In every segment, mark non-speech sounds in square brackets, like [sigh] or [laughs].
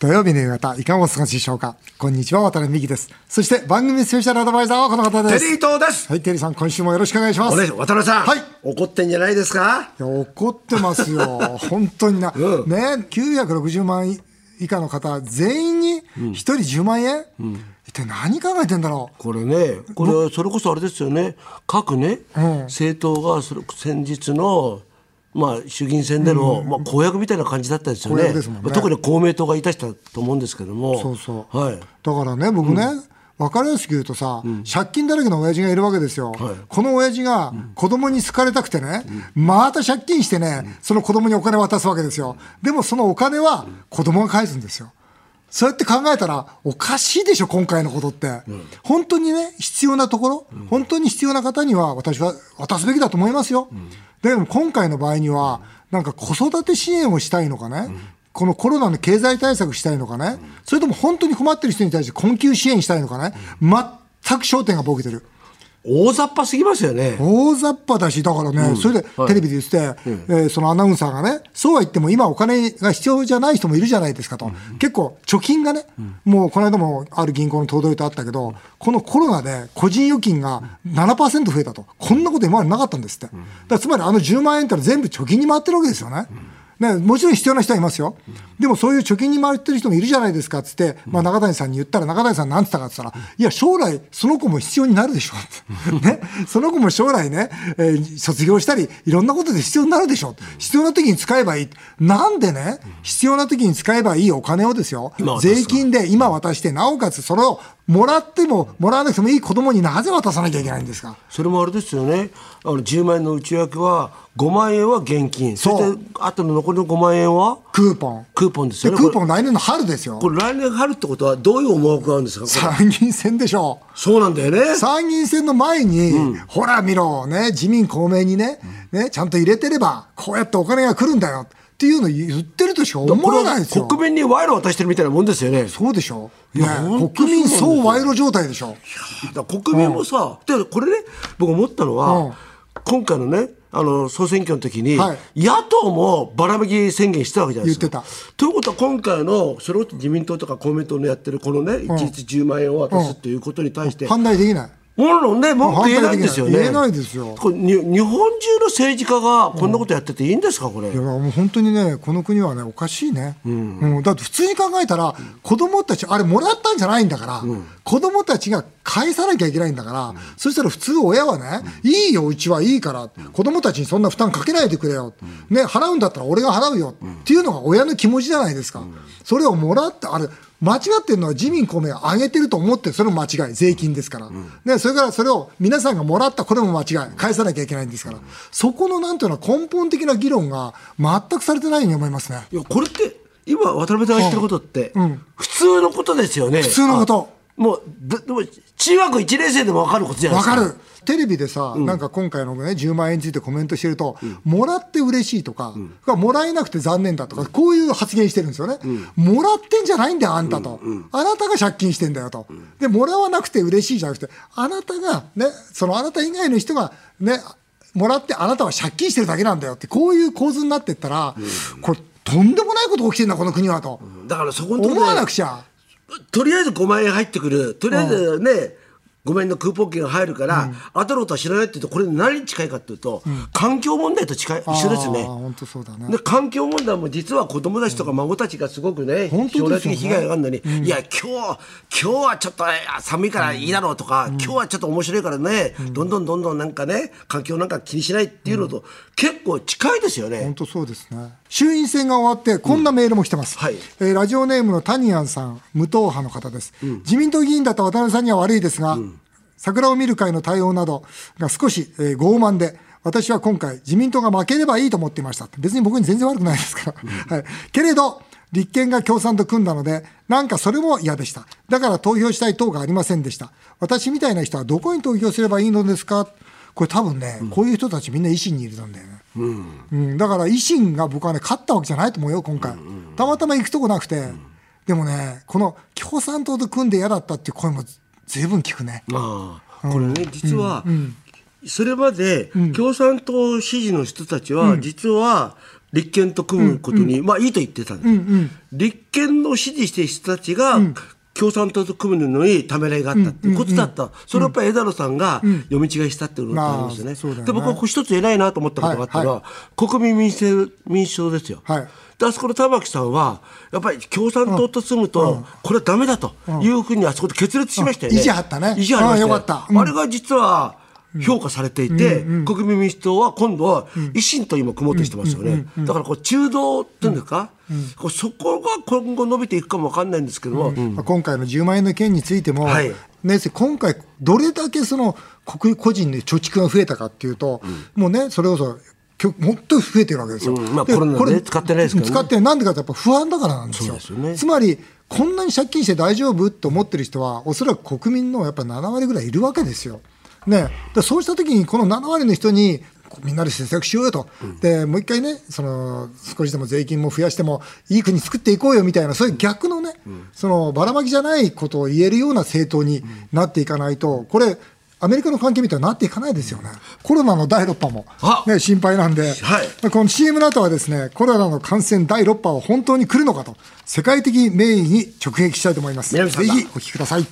土曜日の夕方、いかがお過ごしでしょうか？こんにちは、渡辺美希です。そして番組スペシャルアドバイザーはこの方です。テリー東です。はい、テリーさん、今週もよろしくお願いします。おね、渡辺さん。はい怒ってんじゃないですか？いや怒ってますよ。[laughs] 本当にな。うんね、960万以下の方、全員に1人10万円、一体何考えてんだろこれね、これはそれこそあれですよね。各ね、うん政党がそれ先日の、まあ、衆議院選での、まあ、公約みたいな感じだったですよ公ね約ですもんね特に公明党がいたしたと思うんですけども。う。そうそう。はい。だからね、僕ね、分かりやすく言うとさ、借金だらけの親父がいるわけですよ。はいこの親父が子供に好かれたくてね、また借金してね、その子供にお金を渡すわけですよ。でもそのお金は子供が返すんですよ。そうやって考えたら、おかしいでしょ、今回のことって。本当にね、必要なところ、本当に必要な方には、私は渡すべきだと思いますよ。でも今回の場合には、なんか子育て支援をしたいのかね、このコロナの経済対策したいのかね、それとも本当に困ってる人に対して困窮支援したいのかね、全く焦点がボケてる。大雑把すぎますよね。大雑把だし、だからね、それではいテレビで言ってて、えーそのアナウンサーがね、そうは言っても今お金が必要じゃない人もいるじゃないですかと。結構貯金がね、もうこの間もある銀行の頭取とあったけど、このコロナで個人預金が7%増えたと。こんなこと今までなかったんですって。だつまりあの10万円ってのは全部貯金に回ってるわけですよね。ね、もちろん必要な人はいますよ。でもそういう貯金に回ってる人もいるじゃないですかっつって、まあ中谷さんに言ったら中谷さんなんつったかって言ったら、いや将来その子も必要になるでしょって。[laughs] ね、その子も将来ね、えー卒業したり、いろんなことで必要になるでしょ。必要な時に使えばいい。なんでね、必要な時に使えばいいお金をですよ税金で今渡して、なおかつそれをもらってももらわなくてもいい子供になぜ渡さなきゃいけないんですか？それもあれですよね。あの10万円の内訳は5万円は現金。そしてあとの残りの5万円は？クーポン。クーポンですで、よね。クーポン来年の春ですよ。これ来年春ってことはどういう思惑があるんですか？参議院選でしょう。そうなんだよね。参議院選の前に、ほら見ろ、ね、自民、公明にね,、ね、ちゃんと入れてれば、こうやってお金が来るんだよっていうのを言ってるとしか思わないですよ。国民に賄賂を渡してるみたいなもんですよね。そうでしょ、ね国民そう賄賂状態でしょ。国民もさ、でこれね僕思ったのは、うん今回のねあの総選挙の時に、はい野党もばらまき宣言したわけじゃないですか。言ってということは今回のそれを自民党とか公明党のやってるこのね一律10万円を渡すっていうことに対して、反対できない。ものね文句言えないんですよね。言えないですよこれに日本中の政治家がこんなことやってていいんですかこれ。いやもう本当にね、この国はね、おかしいね、うん。だって普通に考えたら、子供たち、あれ、もらったんじゃないんだから、子供たちが返さなきゃいけないんだから、そしたら普通、親はね、いいよ、うちはいいから、子供たちにそんな負担かけないでくれよ、ね、払うんだったら俺が払うよっていうのが親の気持ちじゃないですか、それをもらって、あれ、間違ってるのは自民、公明が上げてると思って、それも間違い、税金ですから、ね、それからそれを皆さんがもらった、これも間違い、返さなきゃいけないんですから、そこのなんていうのは根本的な議論が全くされてないように思いますね。いやこれって今渡辺さんが言ってることって、普通のことですよね。普通のこともうででも中学1年生でも分かることじゃないですか。わかるテレビでさ、なんか今回のね、10万円についてコメントしてると、もらって嬉しいとか、もらえなくて残念だとか、こういう発言してるんですよね。もらってんじゃないんだよ、あんたと。あなたが借金してんだよと。で、もらわなくて嬉しいじゃなくて、あなたがね、そのあなた以外の人がね、もらってあなたは借金してるだけなんだよって、こういう構図になってったら、これ、とんでもないこと起きてんだ、この国はと。だからそこのとこ思わなろくちゃ。とりあえず5万円入ってくる。とりあえずね、5万円のクーポン券が入るから、後のことは知らないっていうとこれ何に近いかっていうと、環境問題と近い一緒ですよね。本当そうだね。で環境問題も実は子供たちとか孫たちがすごくね、本当将来的に被害があるのに、いや今日今日はちょっとえ寒いからいいだろうとか、今日はちょっと面白いからね、どんどんどんどんなんかね環境なんか気にしないっていうのと、結構近いですよね。本当そうですね。衆院選が終わって、こんなメールも来てます。はいえーラジオネームのタニアンさん、無党派の方です。自民党議員だった渡辺さんには悪いですが、桜を見る会の対応などが少し、えー傲慢で、私は今回、自民党が負ければいいと思っていました。別に僕に全然悪くないですから。[laughs] はい、けれど、立憲が共産と組んだので、なんかそれも嫌でした。だから投票したい党がありませんでした。私みたいな人はどこに投票すればいいのですか？これ多分ね、こういう人たちみんな維新にいるんだよね。うん、だから維新が僕はね、勝ったわけじゃないと思うよ、今回。たまたま行くとこなくて。でもね、この共産党と組んで嫌だったっていう声もずいぶん聞くね。ああこれね実は、それまで共産党支持の人たちは、実は立憲と組むことに、まあいいと言ってたんです、立憲の支持している人たちが、共産党と組むのにためらいがあったっていうことだった、それをやっぱり枝野さんが読み違いしたっていうのがありますよね。まあよね。で僕は一つ偉いなと思ったことがあったのは、国民民主民主党ですよ。はいであそこの玉木さんは、やっぱり共産党と住むと、これはだめだというふうにあそこで決裂しましたよね。意地張ったね。意地張りましたよ。あよかった。うん。あれが実は評価されていて、国民民主党は今度は維新と今組もうとしてますよね。だからこう中道っていうん。ですか、こうそこが今後伸びていくかもわかんないんですけども、まあ今回の10万円の件についても、はい。ね、今回、どれだけその国個人の貯蓄が増えたかっていうと、もうね、それこそ、もっと増えてるわけですよ。うんまあコロナでこれ使ってないですけどね。使ってないなんでかってやっぱ不安だからなんですよ。すよね。つまり、こんなに借金して大丈夫と思ってる人は、おそらく国民のやっぱ7割ぐらいいるわけですよ。ね、でそうしたときに、この7割の人に、みんなで節約しようよと、でもう一回ね、その少しでも税金も増やしても、いい国作っていこうよみたいな、そういう逆のね、そのばらまきじゃないことを言えるような政党になっていかないと、これ、アメリカの関係みたいになっていかないですよね、コロナの第6波も、あね、心配なんで、はいこの CM の後はですね、コロナの感染第6波は本当に来るのかと、世界的名医に直撃したいと思います。ぜひお聞きください。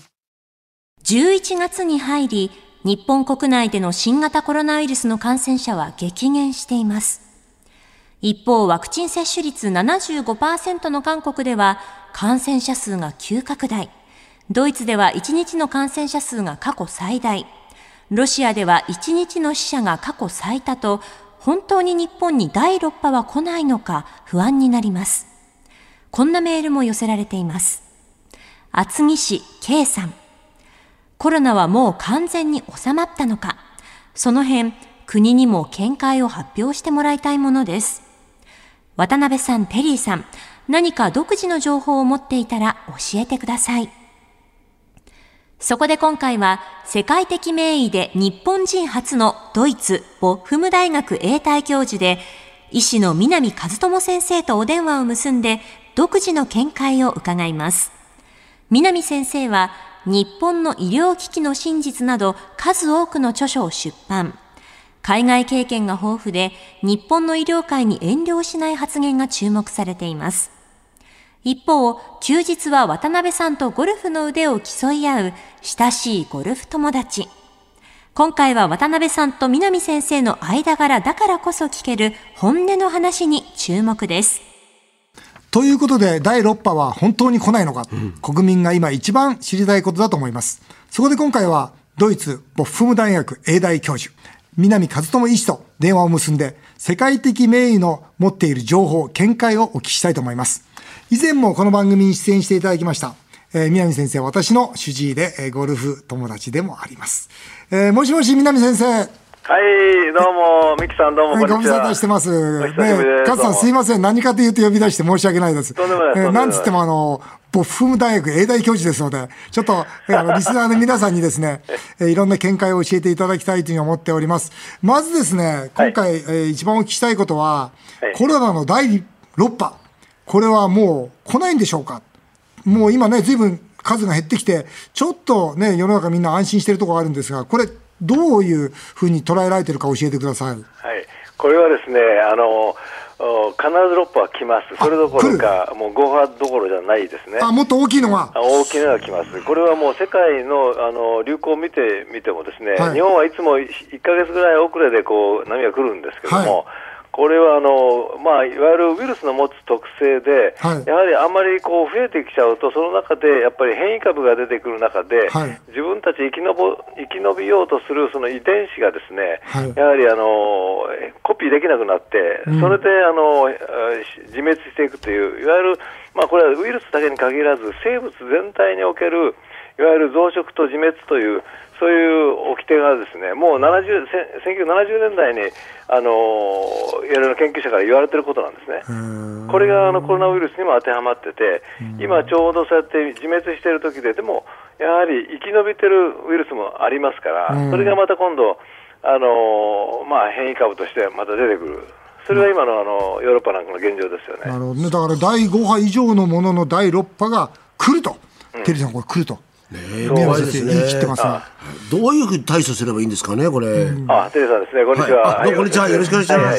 11月に入り、日本国内での新型コロナウイルスの感染者は激減しています。一方、ワクチン接種率75%の韓国では感染者数が急拡大。ドイツでは1日の感染者数が過去最大。ロシアでは1日の死者が過去最多と、本当に日本に第6波は来ないのか不安になります。こんなメールも寄せられています。厚木市 K さん。コロナはもう完全に収まったのか、その辺、国にも見解を発表してもらいたいものです。渡辺さん、テリーさん、何か独自の情報を持っていたら教えてください。そこで今回は、世界的名医で日本人初のドイツボッフム大学英体教授で、医師の南和智先生とお電話を結んで、独自の見解を伺います。南先生は日本の医療機器の真実など数多くの著書を出版。海外経験が豊富で日本の医療界に遠慮しない発言が注目されています。一方、休日は渡辺さんとゴルフの腕を競い合う親しいゴルフ友達。今回は渡辺さんと南先生の間柄だからこそ聞ける本音の話に注目です。ということで、第6波は本当に来ないのか、国民が今一番知りたいことだと思います。そこで今回は、ドイツボッフム大学英大教授、南和智医師と電話を結んで、世界的名医の持っている情報、見解をお聞きしたいと思います。以前もこの番組に出演していただきました。えー南先生、私の主治医で、えーゴルフ友達でもあります。えーもしもし、南先生。はい、どうも、ミキさんどうも、はい、ご無こんにちは。沙汰してます。おね。カズさんすいません。何かというと呼び出して申し訳ないです。とんでもないえーなんつってもあの、ボッフム大学英大教授ですので、ちょっと、えーリスナーの皆さんにですね、[laughs] えーいろんな見解を教えていただきたいというふうに思っております。まずですね、今回、えー一番お聞きしたいことは、はいコロナの第6波、これはもう来ないんでしょうか？もう今ね、ずいぶん数が減ってきて、ちょっとね、世の中みんな安心してるところがあるんですが、これ、どういうふうに捉えられてるか教えてください。はい、これはですね、あの、お必ず6波は来ます。それどころか、もう5波どころじゃないですね。あ、もっと大きいのが。あ大きなのが来ます。これはもう世界のあの流行を見てみてもですね、はい日本はいつも1ヶ月ぐらい遅れでこう波が来るんですけども、はいこれはあの、まあ、いわゆるウイルスの持つ特性で、はい。やはりあんまりこう増えてきちゃうと、その中でやっぱり変異株が出てくる中で、はい。自分たち生きのぼ生き延びようとするその遺伝子がですね、はい。やはりあのコピーできなくなって、うん。それであのえー自滅していくという、いわゆる、まあ、これはウイルスだけに限らず、生物全体における、いわゆる増殖と自滅という、そういう掟がですね、もう70せ1970年代に、あのいろいろ研究者から言われてることなんですね。これがあのコロナウイルスにも当てはまってて、今ちょうどそうやって自滅している時で、でもやはり生き延びてるウイルスもありますから、うんそれがまた今度、あのまあ、変異株としてまた出てくる。それが今のあのヨーロッパなんかの現状ですよね。なるほどね。だから第5波以上のものの第6波が来ると。テリーさん、これ来ると。ね本先生言い切ってますが。どういうふうに対処すればいいんですかね、これ。あ、テレーさんですね。こんにちは。こんにちはよろしくお願いしますはは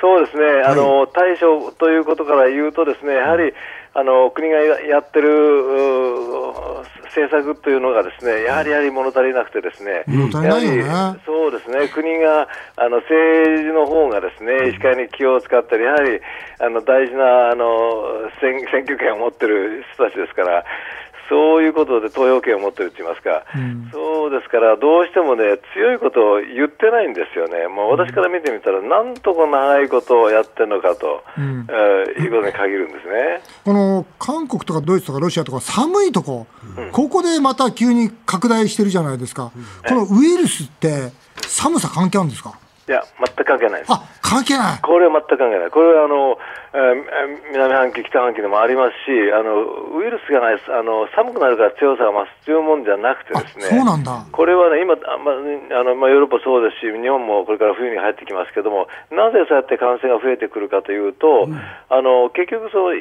そうですね、あの、対処ということから言うとですね、やはり、あの国がやってる政策というのがですね、やはりやはり物足りなくてですね、やはりそうですね、国があの政治の方がですね、医師会に気を使ったり、やはりあの大事なあの選選挙権を持ってる人たちですから、そういうことで投票権を持ってるって言いますか、うん、そうですから、どうしてもね、強いことを言ってないんですよね、もう私から見てみたら、なんとか長いことをやってるのかと、うん、えー、いうことに限るんですね。この韓国とかドイツとかロシアとか、寒いとこ、うん、ここでまた急に拡大してるじゃないですか、このウイルスって、寒さ関係あるんですか？いや、全く関係ないです。あ、関係ない。これは全く関係ない。これはあの、えー、南半球、北半球でもありますし、あの、ウイルスがない、あの、寒くなるから強さが増すというもんじゃなくてですね。そうなんだ。これはね、今、あまあの、まあ、ヨーロッパそうですし、日本もこれから冬に入ってきますけども、なぜそうやって感染が増えてくるかというと、うん、あの、結局その、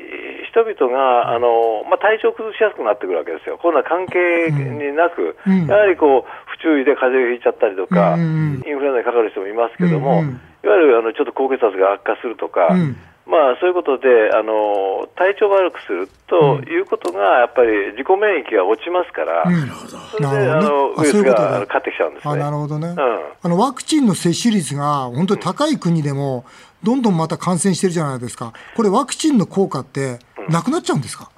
人々が、あの、まあ、体調を崩しやすくなってくるわけですよ。コロナ関係になく、うん、やはりこう、不注意で風邪をひいちゃったりとか、うんインフルエンザにかかる人もいますけども、いわゆるあのちょっと高血圧が悪化するとか、うん、まあ、そういうことであの体調が悪くするということが、やっぱり自己免疫が落ちますから、うん、それであのウイルスが勝ってきちゃうんですね。なるほどね、あのワクチンの接種率が本当に高い国でも、どんどんまた感染してるじゃないですか、これ、ワクチンの効果って、なくなっちゃうんですか、そうですね、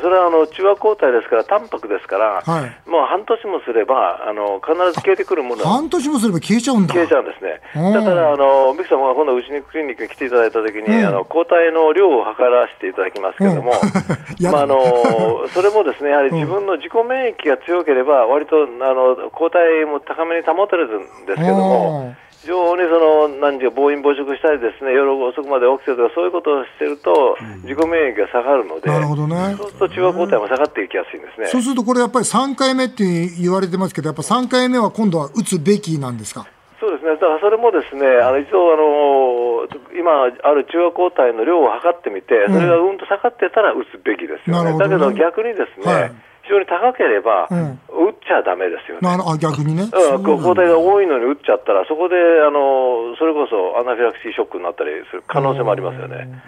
それはあの中和抗体ですから、淡白ですから、はい、もう半年もすれば、あの必ず消えてくるもの。半年もすれば消えちゃうんだ。消えちゃうんですね、だからあの、ビクさんが今度、うちにクリニックに来ていただいたときに、うん、あの抗体の量を測らせていただきますけれども、[laughs] まあ、あのそれもですねやはり自分の自己免疫が強ければ、割とあの抗体も高めに保てるんですけども。非常にその何時か暴飲暴食したりですね夜遅くまで起きてるとかそういうことをしてると、自己免疫が下がるので、なるほどね、そうすると中和抗体も下がっていきやすいんですね。そうするとこれやっぱり3回目って言われてますけどやっぱ3回目は今度は打つべきなんですか？そうですね、だからそれもですね、あの一応あの、今ある中和抗体の量を測ってみて、それがうんと下がってたら打つべきですよね。うん、だけど逆にですね、はい。非常に高ければ、うん、打っちゃだめですよね。あ逆にね。うん、抗体が多いのに打っちゃったら、そこであのそれこそアナフィラキシーショックになったりする可能性もありますよね。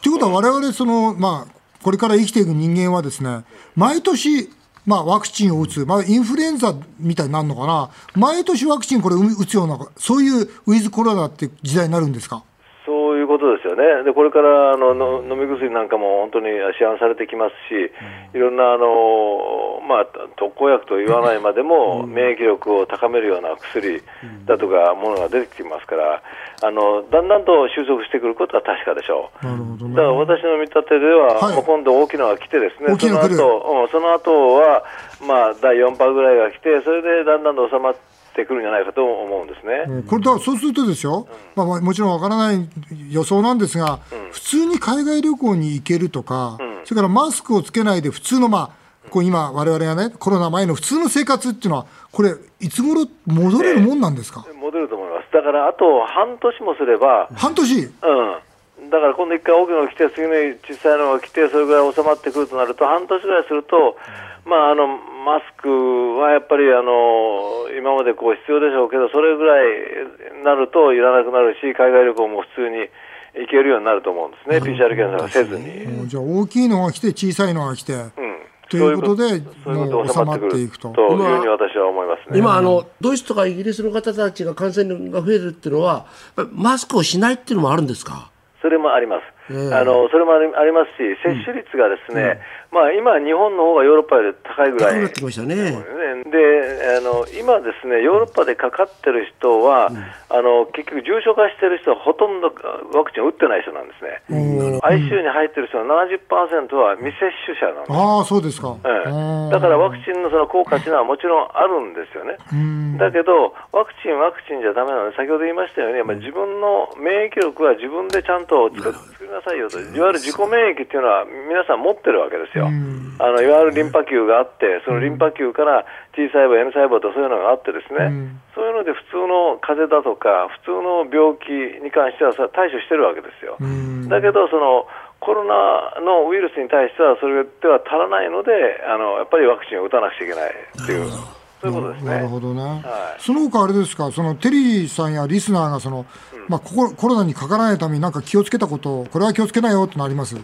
ということは、われわれその、まあ、これから生きていく人間はですね、毎年、まあ、ワクチンを打つ、まあ、インフルエンザみたいになるのかな、毎年ワクチンこれ打つような、そういうウィズコロナって時代になるんですか？そういうことですよね、でこれからあのの飲み薬なんかも本当に市販されてきますし、いろんなあの、まあ、特効薬と言わないまでも、免疫力を高めるような薬だとかものが出てきますから、あのだんだんと収束してくることは確かでしょう。なるほどね、だから私の見立てでは、はい、今度大きなのが来てですね、その後、うん、その後は、まあ、第4波ぐらいが来て、それでだんだんと収まって、ってくるんじゃないかと思うんですね、うん、これだそうするとですよ、うん、まあ、もちろんわからない予想なんですが、うん、普通に海外旅行に行けるとか、それからマスクをつけないで、普通の、まあ、こう今、われわれがね、コロナ前の普通の生活っていうのは、これ、いつ頃戻れるもんなんですか、えー、戻ると思います、だからあと半年もすれば、半年？うんだから今度一回大きなのが来て、次の小さいのが来て、それぐらい収まってくるとなると、半年ぐらいすると、まあ、あのマスクはやっぱりあの今までこう必要でしょうけど、それぐらいになるといらなくなるし、海外旅行も普通に行けるようになると思うんですね、PCR 検査がせずに。じゃあ、大きいのが来て、小さいのが来て。うんということで、もう収まっていくと。というふうに私は思いますね。今、あの、ドイツとかイギリスの方たちが感染が増えるっていうのは、マスクをしないっていうのもあるんですか？それもあります。あのそれもありますし、接種率がですね、まあ、今、日本の方がヨーロッパより高いぐらい、高くなってきましたね。であの今ですね、ヨーロッパでかかってる人は、うん、あの結局、重症化してる人はほとんどワクチンを打ってない人なんですね、ICU に入ってる人の70%は未接種者なんです。あそうですか、だからワクチンのその効果というのはもちろんあるんですよね。だけど、ワクチン、ワクチンじゃだめなので、先ほど言いましたように、自分の免疫力は自分でちゃんと作りなさいよと、いわゆる自己免疫っていうのは皆さん持ってるわけですよ。あのいわゆるリンパ球があって、そのリンパ球から T 細胞、N 細胞とそういうのがあってですね、そういうので普通の風邪だとか、普通の病気に関しては対処してるわけですよ。だけどそのコロナのウイルスに対してはそれでは足らないのであのやっぱりワクチンを打たなくちゃいけないっていう。そういうことですね。なるほどね、はい。その他あれですか、そのテリーさんやリスナーがその、まあ、コココロナにかからないために、なんか気をつけたこと、これは気をつけないよってのあります？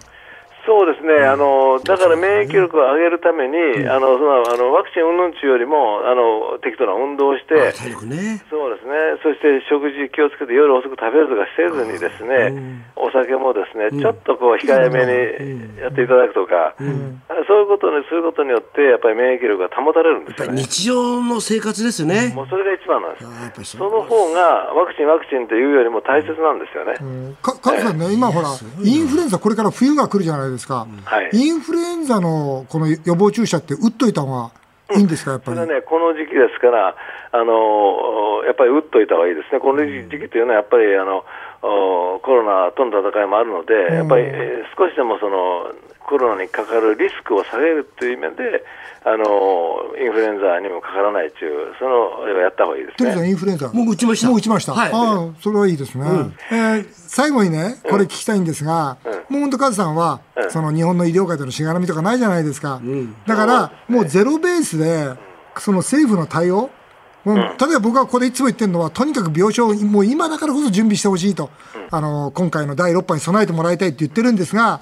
そうですね、あのだから免疫力を上げるために、あのそのあのワクチン云々中よりもあの適度な運動をして、体力ね。そうですね、そして食事気をつけて夜遅く食べるとかせずにですね、お酒もですね、ちょっとこう控えめにやっていただくとか、そういうことにすることによって、やっぱり免疫力が保たれるんですよね。日常の生活ですよね。もうそれが一番なんです。あやっぱりその方がワクチン、ワクチンというよりも大切なんですよね。かカズさんね、今ほら、インフルエンザ、これから冬が来るじゃないですか、はい。インフルエンザのこの予防注射って打っといた方がいいんですか、やっぱり。それはね、この時期ですから、あのやっぱり打っといた方がいいですね、この時期というのは、やっぱりあのおコロナとの戦いもあるので、やっぱり、えー少しでもそのコロナにかかるリスクを下げるという面で、あのインフルエンザにもかからないという、そのあれはやった方がいいですね。インフルエンザ。もう打ちましたもう打ちました。はいああ、それはいいですね。えー最後にね、これ聞きたいんですが、もう本当、カズさんは、その日本の医療界でのしがらみとかないじゃないですか。だから、もうゼロベースで、その政府の対応、もう例えば僕はここでいつも言ってるのは、とにかく病床をもう今だからこそ準備してほしいと、あの今回の第6波に備えてもらいたいって言ってるんですが、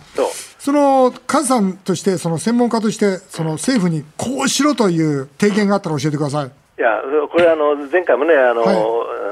そのカズさんとして、その専門家として、その政府にこうしろという提言があったら教えてください。いや、これあの、前回もね、あの、はい。うん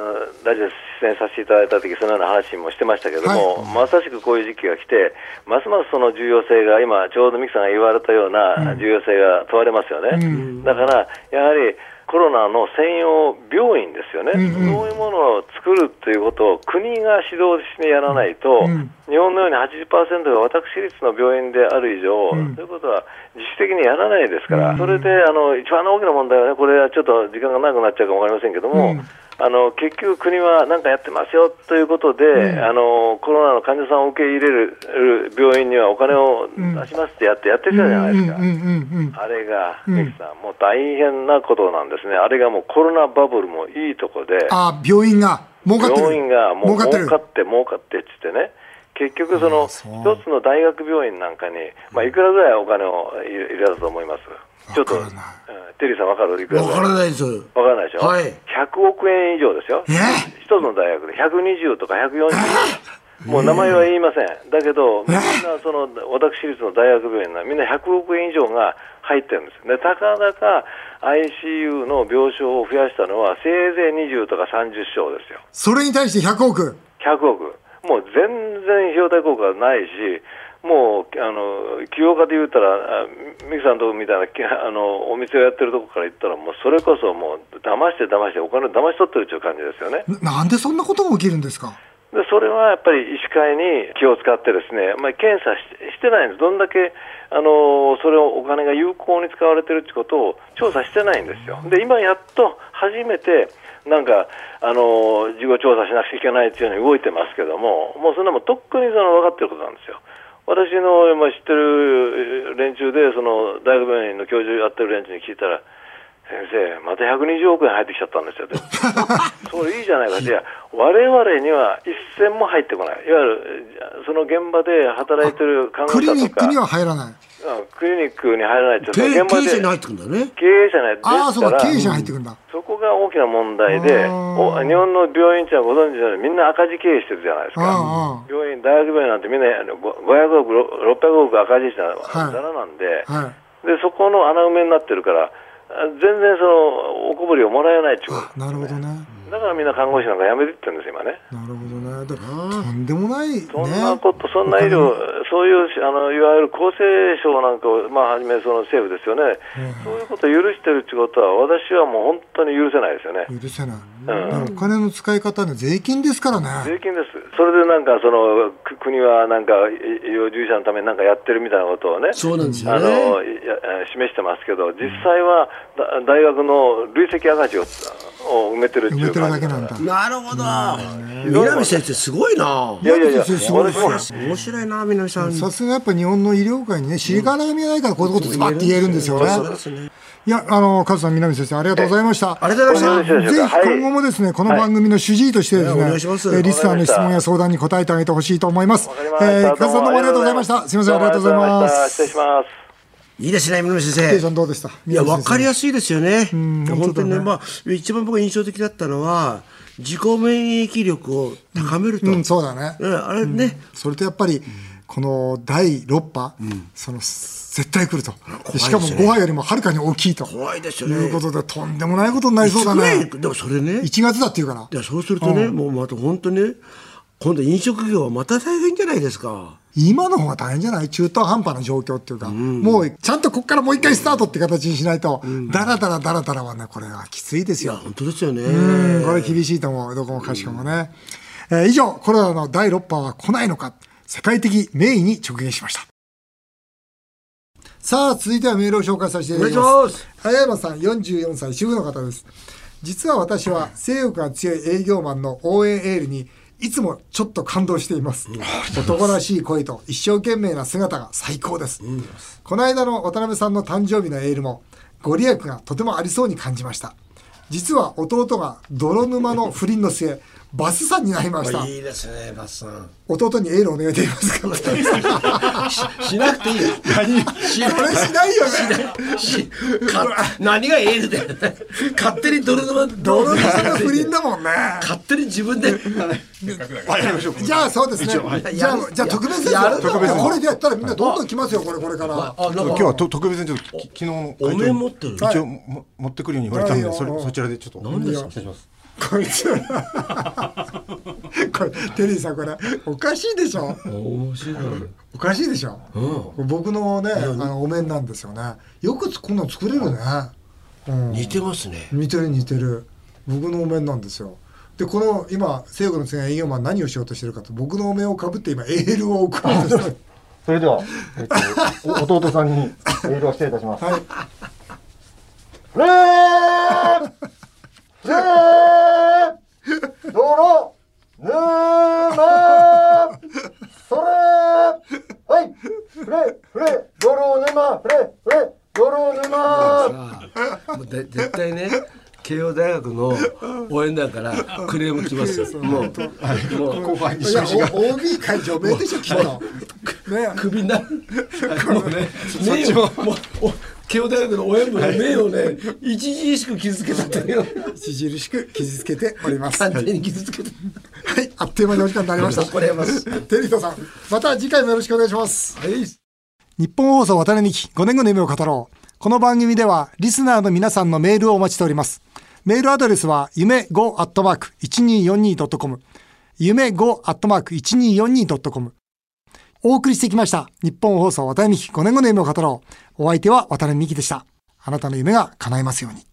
ラジオ出演させていただいたとき、そのような話もしてましたけども、まさしくこういう時期が来て、ますますその重要性が、今、ちょうどミキさんが言われたような重要性が問われますよね。だから、やはり、コロナの専用病院ですよね、そういうものを作るということを国が指導してやらないと、日本のように80%が私立の病院である以上、ということは自主的にやらないですから、それであの一番大きな問題はね、これはちょっと時間がなくなっちゃうかもわかりませんけども、あの結局、国は何かやってますよということで、あの、コロナの患者さんを受け入れる病院にはお金を出しますってやってやってきたじゃないですか。うんうんうんあれが、ミキさん、もう大変なことなんですね。あれがもうコロナバブルもいいとこで、あ病院が儲かってる。病院がもう儲かってる。儲かって儲かってっつってね、結局、その一つの大学病院なんかに、まあ、いくらぐらいお金を入れ入れたと思います？ちょっと、うんテリーさん、わかるいくらわぐらいからないです。わからないでしょ、はい。100億円以上ですよ、え？一つの大学で。120とか140もう名前は言いません、だけど、みんなその私立の大学病院はみんな100億円以上が入ってるんです、でたかだか ICU の病床を増やしたのは、せいぜい20とか30床ですよ。それに対して100億？100億、もう全然費用対効果がないし、もうあの起業家で言ったら、あミキさんのとこみたいなき [laughs] あのお店をやってるとこから言ったら、もうそれこそもう騙して騙して、お金を騙し取ってるっていう感じですよね。ななんでそんなことが起きるんですか？でそれはやっぱり医師会に気を使ってですね、まあ、検査ししてないんです、どんだけあのそれをお金が有効に使われてるってことを調査してないんですよ。で今やっと初めてなんかあの事後調査しなくちゃいけないっていうように動いてますけども、もうそんなもんとっくにその分かってることなんですよ。私の、まあ、知ってる連中で、その大学病院の教授やってる連中に聞いたら、先生、また120億円入ってきちゃったんですよって、[laughs] それいいじゃないか、いや、我々には一銭も入ってこない、いわゆるその現場で働いてる看護クリ師とか、ニックには入らない。うんクリニックに入らないって、経その現場で経営者に入ってくるんだね。経営者ね、あ経営者に入ってくるんだ。そこが大きな問題で、お日本の病院ってご存知のように、みんな赤字経営してるじゃないですか。病院、大学病院なんてみんなあのご500億、600億赤字してはいざらなんで、はい。で、そこの穴埋めになってるから、あ全然そのおこぼれをもらえないっていうこあなるほどね。と。だからみんな看護師なんか辞めてってるんですよ、今ね。なるほどね。だとんでもないね。そんなこと、そんな医療、そういうあのいわゆる厚生省なんかを、まあ、はじめその政府ですよね、そういうことを許してるってことは、私はもう本当に許せないですよね。許せない。だからお金の使い方ね、税金ですからね。税金です。それでなんかそのく国はなんかい医療従事者のためになんかやってるみたいなことをね、そうなんですよあね。のいやえー示してますけど、実際はだ大学の累積赤字をを埋めてるって埋めてるいう感じだけなんだ。なるほど。南先生すごいな。いやいやいや、すそうです私も面白いな、南さん。さすがやっぱ日本の医療界にね、知り金が見えないからこういうことズバッて言えるんですよね。いや、あの、カズさん、南先生、ありがとうございました。ありがとうございましたぜひ今後もですね、この番組の主治医としてですね、リスナーの質問や相談に答えてあげてほしいと思います。えーカズさんどうもありがとうございました。すみません、ありがとうございます。失礼します。いいですね、南先生。んどうでした？いや、わかりややすいですよね。ん本当にね、まあ、一番僕が印象的だったのは、自己免疫力を高めると。うん、そうだね。うんあれね、それとやっぱり、この第6波、その絶対来ると、でしかも怖いですね。5波よりもはるかに大きいと。怖いですよね。いうことで、とんでもないことになりそうだね。でもそれね、1月だっていうからい、やそうするとね、もうまた本当ね、今度飲食業はまた大変じゃないですか。今の方が大変じゃない？中途半端な状況っていうか、もうちゃんとここからもう一回スタートって形にしないと、だらだらだらだらはね、これはきついですよ。本当ですよね。うん、これ厳しいと思う、どこもかしこもね。えー以上、コロナの第6波は来ないのか、世界的名医に直撃しました。さあ、続いてはメールを紹介させていただきます早山さん、44歳、主婦の方です。実は私は性欲が強い営業マンの応援エールにいつもちょっと感動しています。男らしい声と一生懸命な姿が最高です。この間の渡辺さんの誕生日のエールもご利益がとてもありそうに感じました。実は弟が泥沼の不倫の末、バスさんになりました。いいですね、バスさん。弟にエールお願いできますか [laughs] しなくていいよ。何？しこれしないよね。何がエールだよ。勝手に泥沼泥沼の不倫だもんね。勝手に自分で。じゃあそうですね。じゃあ、じゃあ特別。やる特別これでやったらみんなどんどん来ますよ、これ、これから。今日はと特別にちょっとき昨日のお面持ってる？一応も持ってくるように言われたんで、はいよそれそちらでちょっと。何ですか？失礼します。こいつ。これ、テリーさん、これ、おかしいでしょ？面白い。おかしいでしょ？僕のね、あの、お面なんですよね。よくこんなの作れるね。うん。似てますね。似てる似てる。僕のお面なんですよ。で、この、今、聖子の次の営業マン何をしようとしてるかと、僕のお面をかぶって今、エールを送ろうとしてる。それでは、えっと、[laughs] お弟さんにエールを失礼いたします。はい。フレーフレードロヌーマそれはいフレフレドロヌーマフレフレドロヌーマもうで絶対ね。慶応大学の応援だからクレーム来ますよ。もう、もう後輩にが。お OB 会除名でしょ、きっと。ね。クビになる。もうね、名誉もうお慶応大学の応援部の名誉をね、著しく傷つけたっていう。著しく傷つけております。完全に傷つけた。はい、あっという間にお時間になりました。ます。テリートさん、また次回もよろしくお願いします。はい。日本放送渡辺美希5年後の夢を語ろう。この番組ではリスナーの皆さんのメールをお待ちしております。メールアドレスは夢 5-1242.com 夢 5-1242.com お送りしてきました。日本放送渡辺美希5年後の夢を語ろう。お相手は渡辺美希でした。あなたの夢が叶いますように。